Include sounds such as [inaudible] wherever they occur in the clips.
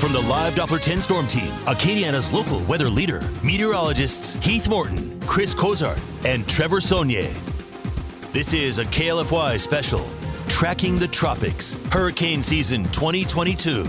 From the Live Doppler 10 Storm Team, Acadiana's local weather leader, meteorologists Keith Morton, Chris Cozart, and Trevor Saunier. This is a KLFY special, Tracking the Tropics, Hurricane Season 2022.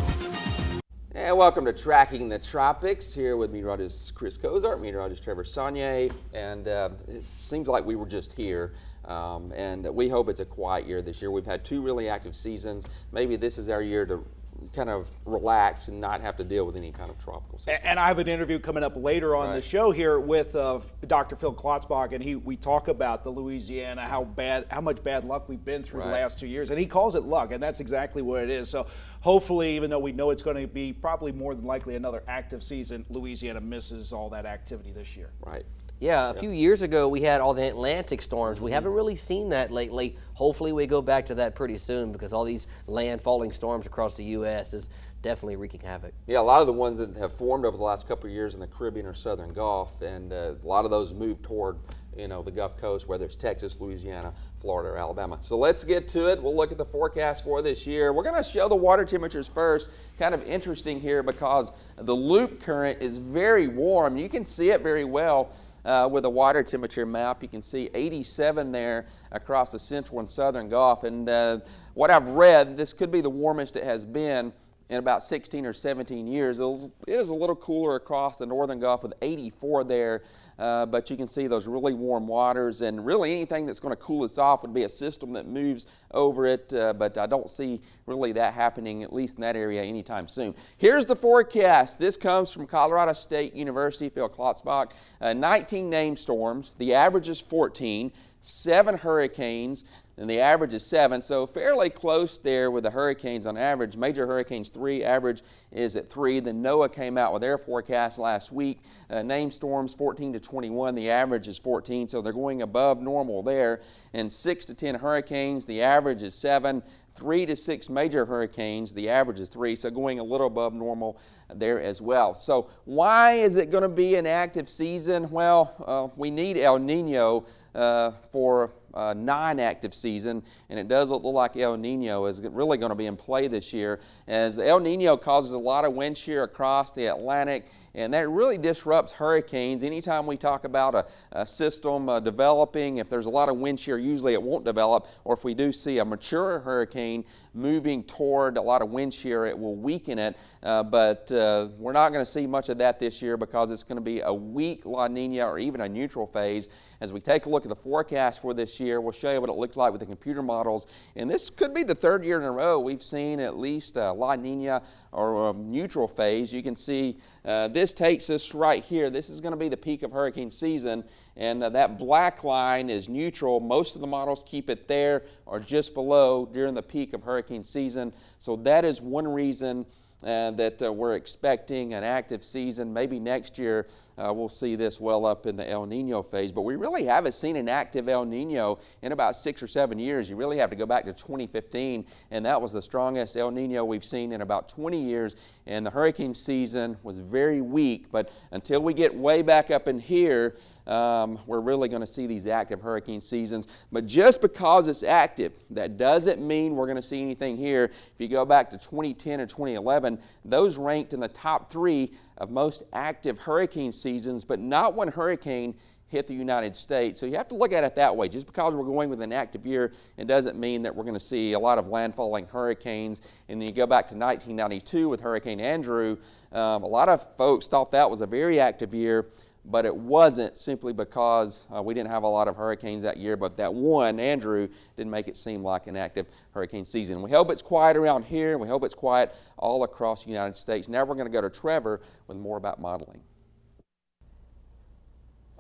And welcome to Tracking the Tropics here with meteorologist Chris Cozart, meteorologist Trevor Saunier, and uh, it seems like we were just here. Um, and we hope it's a quiet year this year. We've had two really active seasons. Maybe this is our year to kind of relax and not have to deal with any kind of tropical system. And I have an interview coming up later on Right. the show here with uh, Dr. Phil Klotzbach, and he we talk about the Louisiana, how bad, how much bad luck we've been through the last two years, and he calls it luck, and that's exactly what it is. So hopefully, even though we know it's going to be probably more than likely another active season, Louisiana misses all that activity this year. Right. Yeah, a few years ago we had all the Atlantic storms. We haven't really seen that lately. Hopefully we go back to that pretty soon because all these landfalling storms across the U.S. is definitely wreaking havoc. Yeah, a lot of the ones that have formed over the last couple of years in the Caribbean or Southern Gulf, and uh, a lot of those move toward, you know, the Gulf Coast, whether it's Texas, Louisiana, Florida, or Alabama. So let's get to it. We'll look at the forecast for this year. We're going to show the water temperatures first. Kind of interesting here because the loop current is very warm. You can see it very well. Uh, with a water temperature map, you can see 87 there across the central and southern Gulf. And uh, what I've read, this could be the warmest it has been in about 16 or 17 years. It was- it is a little cooler across the northern Gulf with 84 there, uh, but you can see those really warm waters. And really, anything that's going to cool us off would be a system that moves over it, uh, but I don't see really that happening, at least in that area, anytime soon. Here's the forecast. This comes from Colorado State University, Phil Klotzbach. Uh, 19 named storms. The average is 14 seven hurricanes, and the average is seven, so fairly close there with the hurricanes on average. Major hurricanes three, average is at three. Then NOAA came out with their forecast last week. Uh, named storms 14 to 21, the average is 14, so they're going above normal there. And six to 10 hurricanes, the average is seven. Three to six major hurricanes, the average is three, so going a little above normal there as well. So, why is it going to be an active season? Well, uh, we need El Nino uh, for a non active season, and it does look like El Nino is really going to be in play this year, as El Nino causes a lot of wind shear across the Atlantic and that really disrupts hurricanes. Anytime we talk about a, a system uh, developing, if there's a lot of wind shear, usually it won't develop, or if we do see a mature hurricane moving toward a lot of wind shear, it will weaken it. Uh, but uh, we're not going to see much of that this year because it's going to be a weak La Nina or even a neutral phase. As we take a look at the forecast for this year, we'll show you what it looks like with the computer models. And this could be the third year in a row we've seen at least a La Nina or a neutral phase. You can see uh, this takes us right here. This is going to be the peak of hurricane season, and uh, that black line is neutral. Most of the models keep it there or just below during the peak of hurricane season. So that is one reason uh, that uh, we're expecting an active season. Maybe next year uh, we'll see this well up in the El Nino phase, but we really haven't seen an active El Nino in about six or seven years. You really have to go back to 2015, and that was the strongest El Nino we've seen in about 20 years. And the hurricane season was very weak, but until we get way back up in here, um, we're really going to see these active hurricane seasons. But just because it's active, that doesn't mean we're going to see anything here. If you go back to 2010 or 2011, those ranked in the top three of most active hurricane seasons, but not one hurricane hit the United States. So you have to look at it that way. Just because we're going with an active year, it doesn't mean that we're going to see a lot of landfalling hurricanes. And then you go back to 1992 with Hurricane Andrew. Um, a lot of folks thought that was a very active year, but it wasn't simply because uh, we didn't have a lot of hurricanes that year. But that one, Andrew, didn't make it seem like an active hurricane season. We hope it's quiet around here, and we hope it's quiet all across the United States. Now we're going to go to Trevor with more about modeling.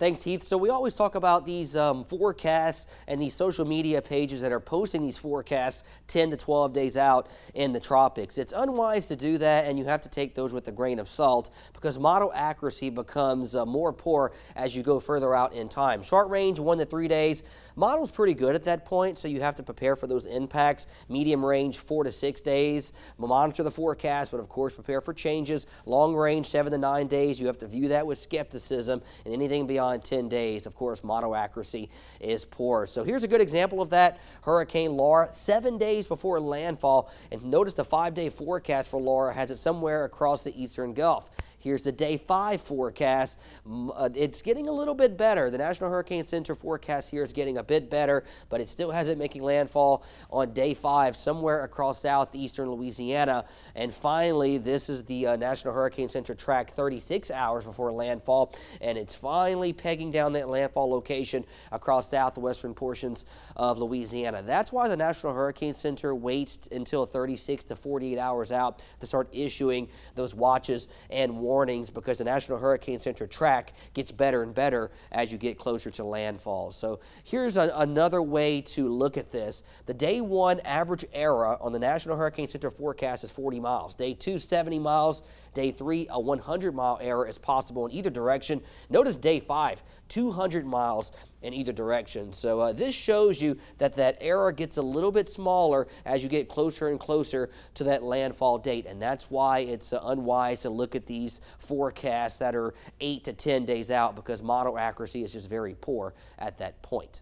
Thanks, Heath. So we always talk about these um, forecasts and these social media pages that are posting these forecasts 10 to 12 days out in the tropics. It's unwise to do that, and you have to take those with a grain of salt because model accuracy becomes uh, more poor as you go further out in time. Short range, one to three days. Model's pretty good at that point, so you have to prepare for those impacts. Medium range, four to six days. Monitor the forecast, but of course prepare for changes. Long range, seven to nine days. You have to view that with skepticism, and anything beyond nine, 10 days. Of course, model accuracy is poor. So here's a good example of that. Hurricane Laura, seven days before landfall. And notice the five-day forecast for Laura has it somewhere across the eastern Gulf. Here's the day five forecast. Uh, it's getting a little bit better. The National Hurricane Center forecast here is getting a bit better, but it still has it making landfall on day five somewhere across southeastern Louisiana. And finally, this is the uh, National Hurricane Center track 36 hours before landfall, and it's finally pegging down that landfall location across southwestern portions of Louisiana. That's why the National Hurricane Center waits until 36 to 48 hours out to start issuing those watches and warnings warnings because the National Hurricane Center track gets better and better as you get closer to landfall. So here's a, another way to look at this. The day one average error on the National Hurricane Center forecast is 40 miles. Day two, 70 miles. Day three, a 100 mile error is possible in either direction. Notice day five, 200 miles in either direction. So uh, this shows you that that error gets a little bit smaller as you get closer and closer to that landfall date. And that's why it's uh, unwise to look at these forecasts that are eight to 10 days out because model accuracy is just very poor at that point.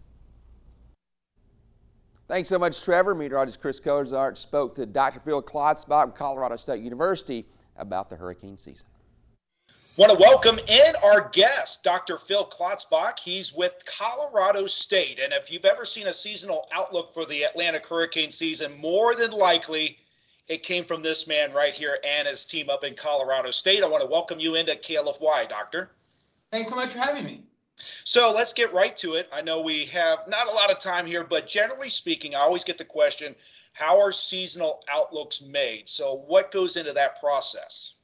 Thanks so much, Trevor. Meteorologist Chris Cozart spoke to Dr. Phil Klotzbach from Colorado State University about the hurricane season. Want to welcome in our guest, Dr. Phil Klotzbach. He's with Colorado State. And if you've ever seen a seasonal outlook for the Atlantic hurricane season, more than likely it came from this man right here and his team up in Colorado State. I want to welcome you into KLFY, Doctor. Thanks so much for having me. So let's get right to it. I know we have not a lot of time here, but generally speaking, I always get the question how are seasonal outlooks made? So, what goes into that process?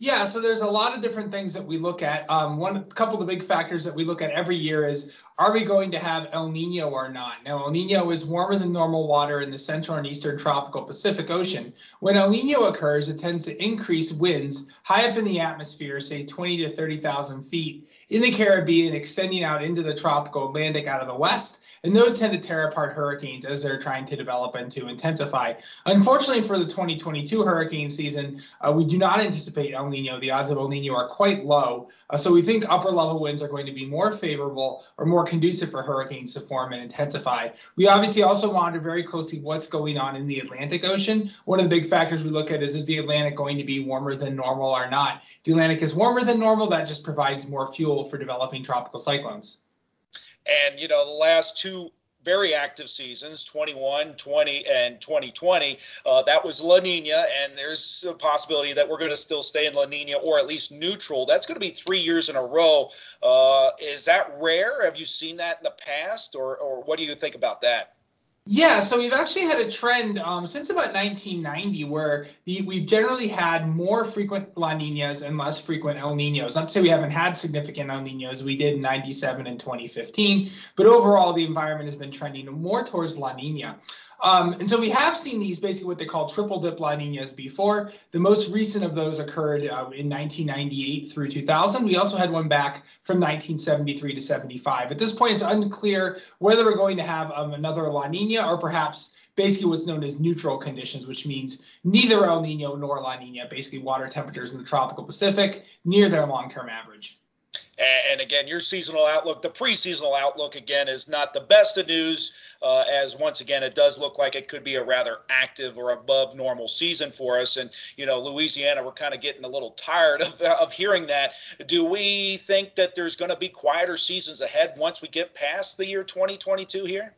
Yeah, so there's a lot of different things that we look at. Um, one couple of the big factors that we look at every year is are we going to have El Nino or not? Now, El Nino is warmer than normal water in the central and eastern tropical Pacific Ocean. When El Nino occurs, it tends to increase winds high up in the atmosphere, say 20 to 30,000 feet in the Caribbean, extending out into the tropical Atlantic out of the west and those tend to tear apart hurricanes as they're trying to develop and to intensify. Unfortunately, for the 2022 hurricane season, uh, we do not anticipate El Nino. The odds of El Nino are quite low. Uh, so we think upper level winds are going to be more favorable or more conducive for hurricanes to form and intensify. We obviously also monitor very closely what's going on in the Atlantic Ocean. One of the big factors we look at is is the Atlantic going to be warmer than normal or not? If the Atlantic is warmer than normal, that just provides more fuel for developing tropical cyclones. And, you know, the last two very active seasons 21 20 and 2020 uh, that was la nina and there's a possibility that we're going to still stay in la nina or at least neutral. That's going to be three years in a row. Uh, is that rare? Have you seen that in the past or, or what do you think about that yeah, so we've actually had a trend um, since about 1990 where the, we've generally had more frequent La Ninas and less frequent El Ninos. Not to say we haven't had significant El Ninos, we did in 97 and 2015, but overall the environment has been trending more towards La Nina. Um, and so we have seen these basically what they call triple dip La Ninas before. The most recent of those occurred uh, in 1998 through 2000. We also had one back from 1973 to 75. At this point, it's unclear whether we're going to have um, another La Nina or perhaps basically what's known as neutral conditions, which means neither El Nino nor La Nina, basically water temperatures in the tropical Pacific near their long-term average. And again, your seasonal outlook, the pre-seasonal outlook, again, is not the best of news, uh, as once again, it does look like it could be a rather active or above normal season for us. And you know, Louisiana, we're kind of getting a little tired [laughs] of, of hearing that. Do we think that there's going to be quieter seasons ahead once we get past the year 2022 here?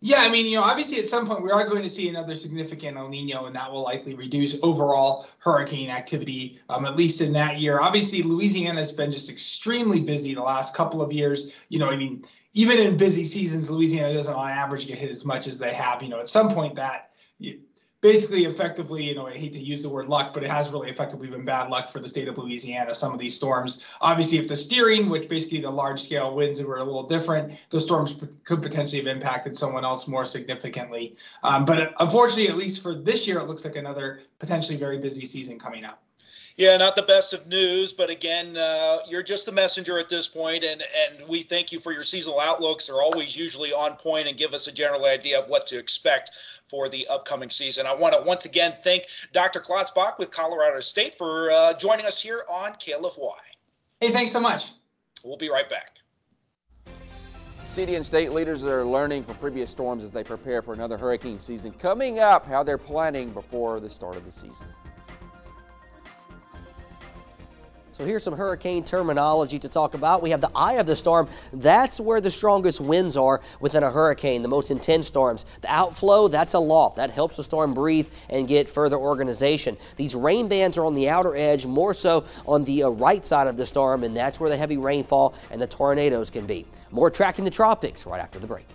Yeah, I mean, you know, obviously at some point we are going to see another significant El Nino, and that will likely reduce overall hurricane activity, um, at least in that year. Obviously, Louisiana has been just extremely busy the last couple of years. You know, I mean, even in busy seasons, Louisiana doesn't on average get hit as much as they have. You know, at some point that basically effectively, you know, I hate to use the word luck, but it has really effectively been bad luck for the state of Louisiana. Some of these storms, obviously, if the steering, which basically the large scale winds were a little different, the storms could potentially have impacted someone else more significantly. Um, but unfortunately, at least for this year, it looks like another potentially very busy season coming up. Yeah, not the best of news, but again, uh, you're just the messenger at this point, and and we thank you for your seasonal outlooks. They're always usually on point and give us a general idea of what to expect for the upcoming season. I want to once again thank Dr. Klotzbach with Colorado State for uh, joining us here on KLFY. Hey, thanks so much. We'll be right back. City and state leaders are learning from previous storms as they prepare for another hurricane season coming up, how they're planning before the start of the season. So here's some hurricane terminology to talk about. We have the eye of the storm. That's where the strongest winds are within a hurricane, the most intense storms. The outflow, that's a loft. That helps the storm breathe and get further organization. These rain bands are on the outer edge, more so on the uh, right side of the storm, and that's where the heavy rainfall and the tornadoes can be. More tracking the tropics right after the break.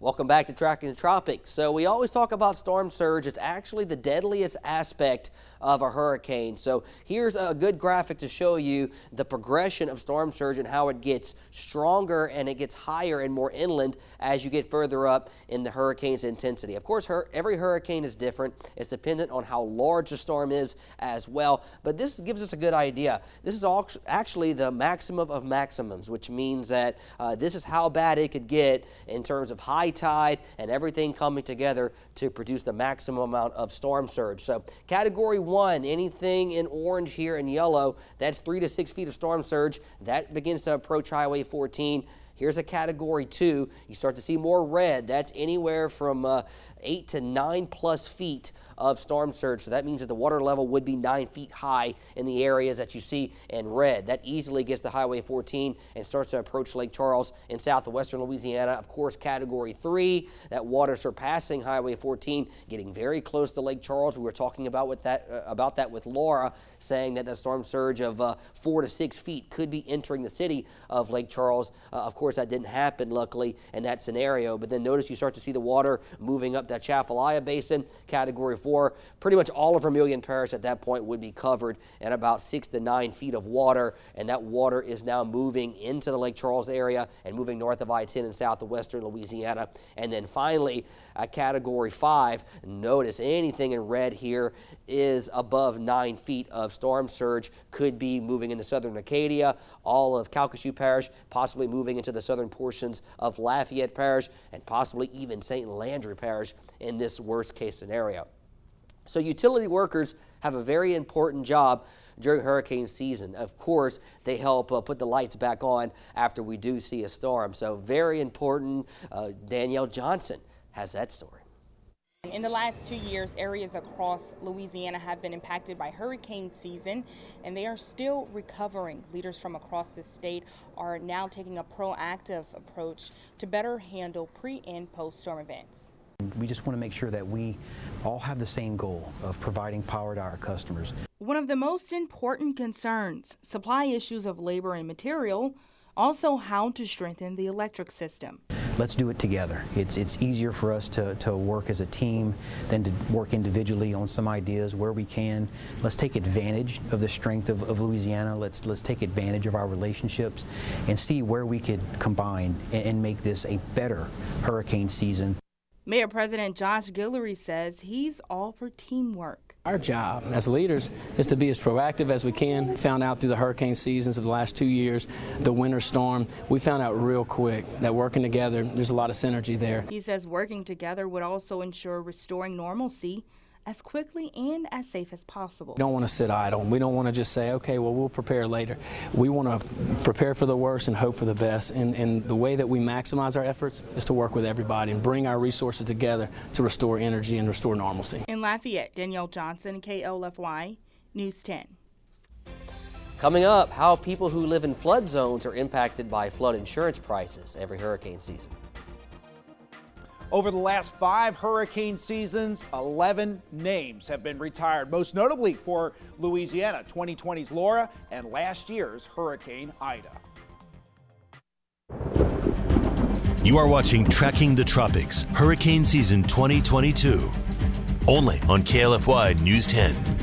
Welcome back to Tracking the Tropics. So we always talk about storm surge. It's actually the deadliest aspect of a hurricane. So here's a good graphic to show you the progression of storm surge and how it gets stronger and it gets higher and more inland as you get further up in the hurricane's intensity. Of course, every hurricane is different. It's dependent on how large the storm is as well. But this gives us a good idea. This is actually the maximum of maximums, which means that uh, this is how bad it could get in terms of high high tide and everything coming together to produce the maximum amount of storm surge. So category one, anything in orange here and yellow, that's three to six feet of storm surge. That begins to approach Highway 14. Here's a category two. You start to see more red. That's anywhere from uh, eight to nine plus feet of storm surge. So that means that the water level would be nine feet high in the areas that you see in red. That easily gets to Highway 14 and starts to approach Lake Charles in southwestern Louisiana. Of course, Category 3, that water surpassing Highway 14, getting very close to Lake Charles. We were talking about with that uh, about that with Laura, saying that the storm surge of uh, four to six feet could be entering the city of Lake Charles. Uh, of course, that didn't happen, luckily, in that scenario. But then notice you start to see the water moving up that Atchafalaya Basin, Category 4 pretty much all of Vermilion Parish at that point would be covered in about six to nine feet of water, and that water is now moving into the Lake Charles area and moving north of I-10 in southwestern Louisiana. And then finally, a Category 5, notice anything in red here is above nine feet of storm surge, could be moving into southern Acadia, all of Calcasieu Parish, possibly moving into the southern portions of Lafayette Parish, and possibly even St. Landry Parish in this worst case scenario. So utility workers have a very important job during hurricane season. Of course, they help uh, put the lights back on after we do see a storm. So very important. Uh, Danielle Johnson has that story. In the last two years, areas across Louisiana have been impacted by hurricane season, and they are still recovering. Leaders from across the state are now taking a proactive approach to better handle pre and post storm events. We just want to make sure that we all have the same goal of providing power to our customers. One of the most important concerns supply issues of labor and material, also how to strengthen the electric system. Let's do it together. It's, it's easier for us to, to work as a team than to work individually on some ideas where we can. Let's take advantage of the strength of, of Louisiana. Let's, let's take advantage of our relationships and see where we could combine and, and make this a better hurricane season. Mayor President Josh Guillory says he's all for teamwork. Our job as leaders is to be as proactive as we can. Found out through the hurricane seasons of the last two years, the winter storm, we found out real quick that working together, there's a lot of synergy there. He says working together would also ensure restoring normalcy as quickly and as safe as possible. We don't want to sit idle. We don't want to just say, okay, well, we'll prepare later. We want to prepare for the worst and hope for the best. And, and the way that we maximize our efforts is to work with everybody and bring our resources together to restore energy and restore normalcy. In Lafayette, Danielle Johnson, KLFY, News 10. Coming up, how people who live in flood zones are impacted by flood insurance prices every hurricane season. Over the last five hurricane seasons, 11 names have been retired, most notably for Louisiana, 2020's Laura and last year's Hurricane Ida. You are watching Tracking the Tropics Hurricane Season 2022, only on KLFY News 10.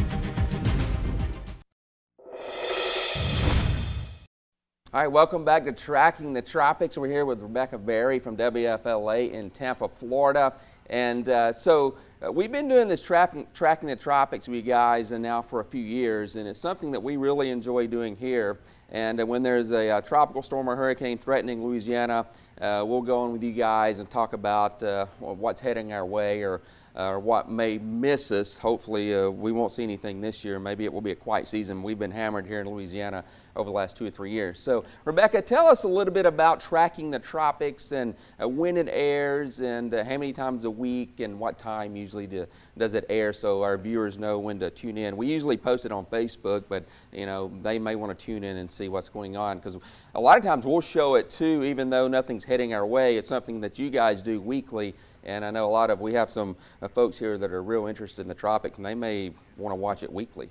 All right, welcome back to Tracking the Tropics. We're here with Rebecca Berry from WFLA in Tampa, Florida. And uh, so Uh, we've been doing this tracking, tracking the tropics with you guys and now for a few years, and it's something that we really enjoy doing here. And uh, when there's a, a, tropical storm or hurricane threatening Louisiana, uh, we'll go in with you guys and talk about uh, what's heading our way or or what may miss us. Hopefully, uh, we won't see anything this year. Maybe it will be a quiet season. We've been hammered here in Louisiana over the last two or three years. So, Rebecca, tell us a little bit about tracking the tropics and uh, when it airs and uh, how many times a week and what time usually do, does it air so our viewers know when to tune in. We usually post it on Facebook, but you know they may want to tune in and see what's going on because a lot of times we'll show it too, even though nothing's heading our way. It's something that you guys do weekly and I know a lot of, we have some uh, folks here that are real interested in the tropics and they may want to watch it weekly.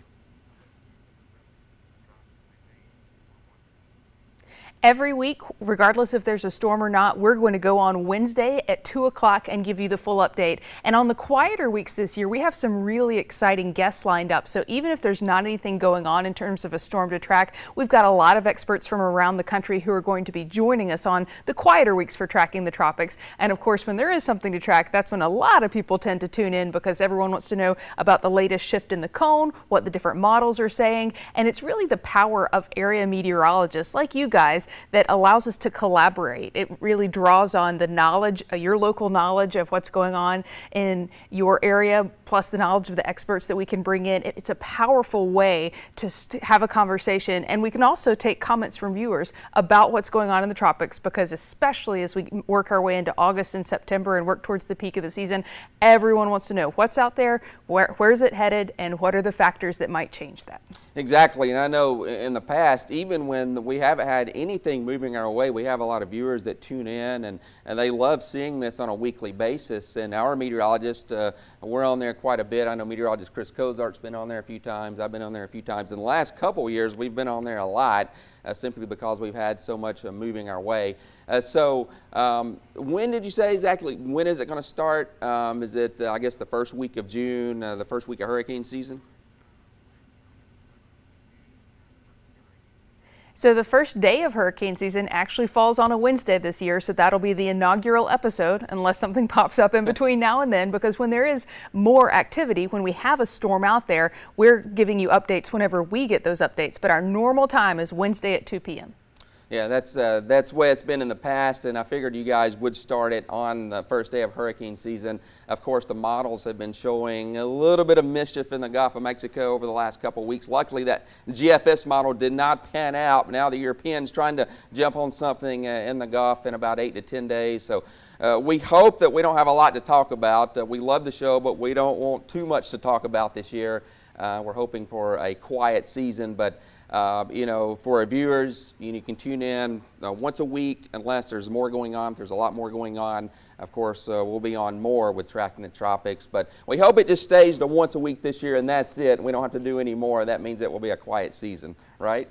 Every week, regardless if there's a storm or not, we're going to go on Wednesday at 2 o'clock and give you the full update. And on the quieter weeks this year, we have some really exciting guests lined up. So even if there's not anything going on in terms of a storm to track, we've got a lot of experts from around the country who are going to be joining us on the quieter weeks for tracking the tropics. And of course, when there is something to track, that's when a lot of people tend to tune in because everyone wants to know about the latest shift in the cone, what the different models are saying. And it's really the power of area meteorologists like you guys that allows us to collaborate. It really draws on the knowledge, uh, your local knowledge of what's going on in your area, plus the knowledge of the experts that we can bring in. It's a powerful way to have a conversation. And we can also take comments from viewers about what's going on in the tropics because, especially as we work our way into August and September and work towards the peak of the season, everyone wants to know what's out there, where, where's it headed, and what are the factors that might change that. Exactly. And I know in the past, even when we haven't had anything moving our way, we have a lot of viewers that tune in and, and they love seeing this on a weekly basis. And our meteorologist, uh, we're on there quite a bit. I know meteorologist Chris Cozart's been on there a few times. I've been on there a few times. In the last couple years, we've been on there a lot. Uh, simply because we've had so much uh, moving our way. Uh, so, um, when did you say exactly? When is it going to start? Um, is it, uh, I guess, the first week of June, uh, the first week of hurricane season? So the first day of hurricane season actually falls on a Wednesday this year, so that'll be the inaugural episode, unless something [laughs] pops up in between now and then, because when there is more activity, when we have a storm out there, we're giving you updates whenever we get those updates. But our normal time is Wednesday at 2 p.m. Yeah, that's uh, that's way it's been in the past, and I figured you guys would start it on the first day of hurricane season. Of course, the models have been showing a little bit of mischief in the Gulf of Mexico over the last couple weeks. Luckily, that GFS model did not pan out. Now the Europeans trying to jump on something uh, in the Gulf in about eight to ten days. So. Uh, we hope that we don't have a lot to talk about. Uh, we love the show, but we don't want too much to talk about this year. Uh, we're hoping for a quiet season, but uh, you know, for our viewers, you, can tune in uh, once a week unless there's more going on. If there's a lot more going on, of course, uh, we'll be on more with Tracking the Tropics. But we hope it just stays to once a week this year, and that's it. We don't have to do any more. That means it will be a quiet season, right?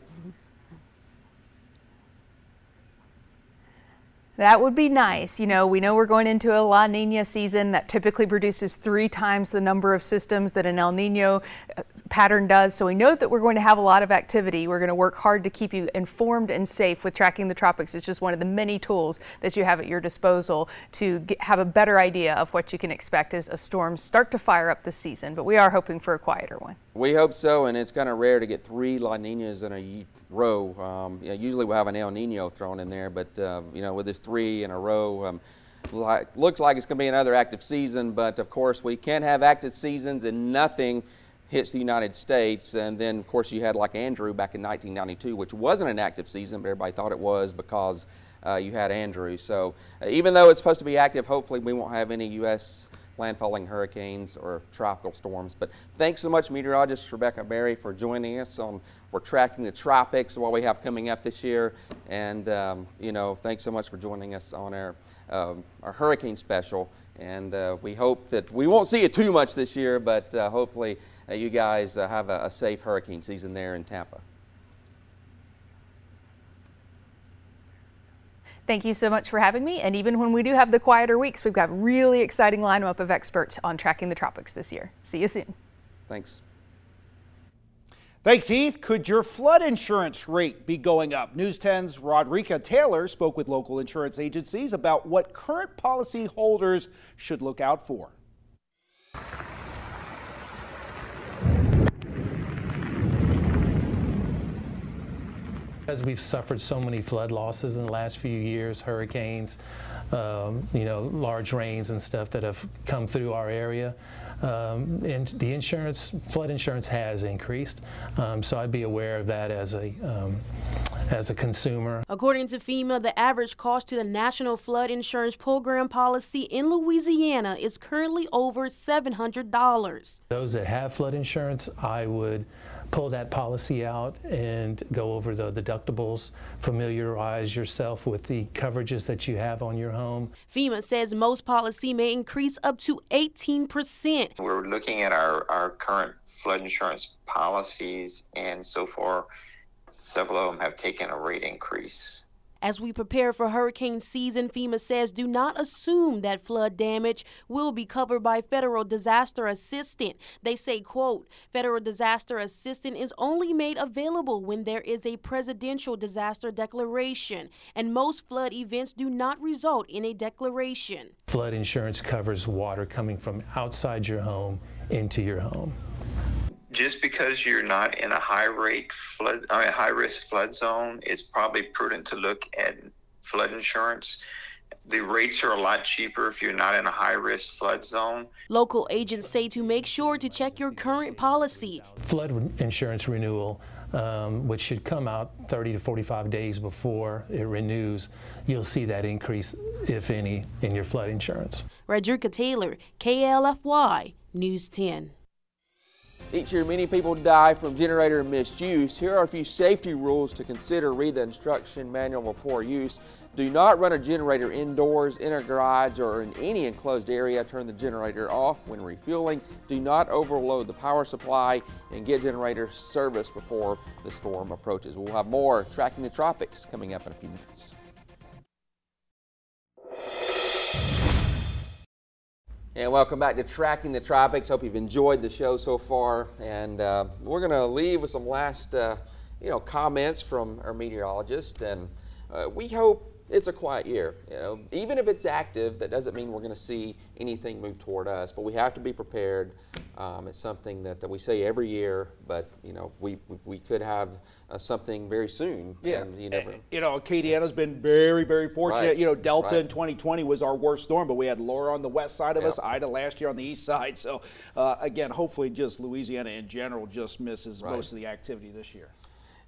That would be nice. You know, we know we're going into a La Nina season that typically produces three times the number of systems that an El Nino uh, pattern does. So we know that we're going to have a lot of activity. We're going to work hard to keep you informed and safe with tracking the tropics. It's just one of the many tools that you have at your disposal to get, have a better idea of what you can expect as a storms start to fire up this season. But we are hoping for a quieter one. We hope so, and it's kind of rare to get three La Ninas in a row. Um, usually we'll have an El Nino thrown in there, but uh, you know, with this three in a row, um, like, looks like it's going to be another active season. But of course, we can't have active seasons and nothing hits the United States. And then, of course, you had like Andrew back in 1992, which wasn't an active season, but everybody thought it was because uh, you had Andrew. So uh, even though it's supposed to be active, hopefully we won't have any U.S landfalling hurricanes or tropical storms. But thanks so much, meteorologist Rebecca Berry, for joining us on we're tracking the tropics, what we have coming up this year. And, um, you know, thanks so much for joining us on our, um, our hurricane special. And uh, we hope that we won't see it too much this year, but uh, hopefully you guys uh, have a, a safe hurricane season there in Tampa. Thank you so much for having me. And even when we do have the quieter weeks, we've got really exciting lineup of experts on tracking the tropics this year. See you soon. Thanks. Thanks, Heath. Could your flood insurance rate be going up? News 10's Rodrika Taylor spoke with local insurance agencies about what current policy holders should look out for. As we've suffered so many flood losses in the last few years, hurricanes, um, you know, large rains and stuff that have come through our area, um, and the insurance, flood insurance has increased. Um, so I'd be aware of that as a um, as a consumer. According to FEMA, the average cost to the National Flood Insurance Program policy in Louisiana is currently over $700. Those that have flood insurance, I would pull that policy out and go over the deductibles, familiarize yourself with the coverages that you have on your home. FEMA says most policy may increase up to 18%. We're looking at our, our current flood insurance policies, and so far, several of them have taken a rate increase. As we prepare for hurricane season, FEMA says do not assume that flood damage will be covered by federal disaster assistance. They say, quote, federal disaster assistance is only made available when there is a presidential disaster declaration, and most flood events do not result in a declaration. Flood insurance covers water coming from outside your home into your home just because you're not in a high rate flood, I mean, high risk flood zone, it's probably prudent to look at flood insurance. The rates are a lot cheaper if you're not in a high risk flood zone. Local agents say to make sure to check your current policy. Flood insurance renewal, um, which should come out 30 to 45 days before it renews, you'll see that increase, if any, in your flood insurance. Rodrika Taylor, KLFY, News 10. Each year, many people die from generator misuse. Here are a few safety rules to consider. Read the instruction manual before use. Do not run a generator indoors, in a garage, or in any enclosed area. Turn the generator off when refueling. Do not overload the power supply and get generator service before the storm approaches. We'll have more Tracking the Tropics coming up in a few minutes. And welcome back to Tracking the Tropics. Hope you've enjoyed the show so far. And uh, we're going to leave with some last, uh, you know, comments from our meteorologist. And uh, we hope it's a quiet year. You know, even if it's active, that doesn't mean we're going to see anything move toward us. But we have to be prepared. Um, it's something that, that we say every year, but you know, we we could have uh, something very soon. Yeah, and you never. You know, Acadiana's been very very fortunate. Right. You know, Delta right. in 2020 was our worst storm, but we had Laura on the west side of yep. us, Ida last year on the east side. So uh, again, hopefully, just Louisiana in general just misses right. most of the activity this year.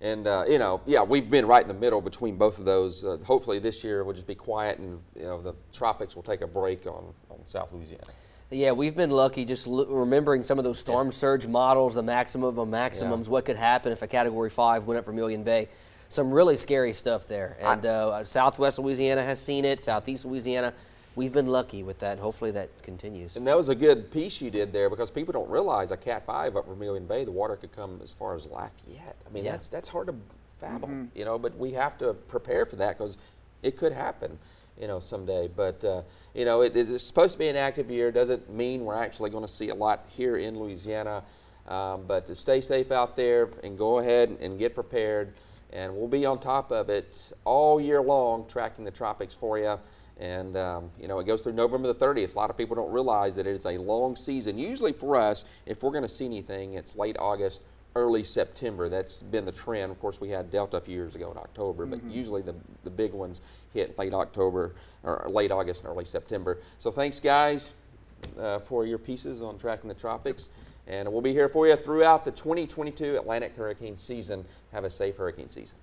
And uh, you know, yeah, we've been right in the middle between both of those. Uh, hopefully, this year we'll just be quiet, and you know, the tropics will take a break on, on South Louisiana. Yeah, we've been lucky just l- remembering some of those storm yeah. surge models, the maximum of maximums, yeah. what could happen if a Category Five went up for Vermilion Bay. Some really scary stuff there, and uh, Southwest Louisiana has seen it. Southeast Louisiana we've been lucky with that. Hopefully that continues. And that was a good piece you did there because people don't realize a Cat 5 up Vermilion Bay, the water could come as far as Lafayette. I mean, yeah. that's that's hard to fathom, mm -hmm. you know, but we have to prepare for that because it could happen, you know, someday. But, uh, you know, it is supposed to be an active year. Doesn't mean we're actually going to see a lot here in Louisiana. Um, but to stay safe out there and go ahead and get prepared. And we'll be on top of it all year long, tracking the tropics for you. And, um, you know, it goes through November the 30th. A lot of people don't realize that it is a long season. Usually for us, if we're going to see anything, it's late August, early September. That's been the trend. Of course, we had Delta a few years ago in October, but mm -hmm. usually the, the big ones hit late October or late August and early September. So thanks, guys, uh, for your pieces on tracking the tropics. And we'll be here for you throughout the 2022 Atlantic hurricane season. Have a safe hurricane season.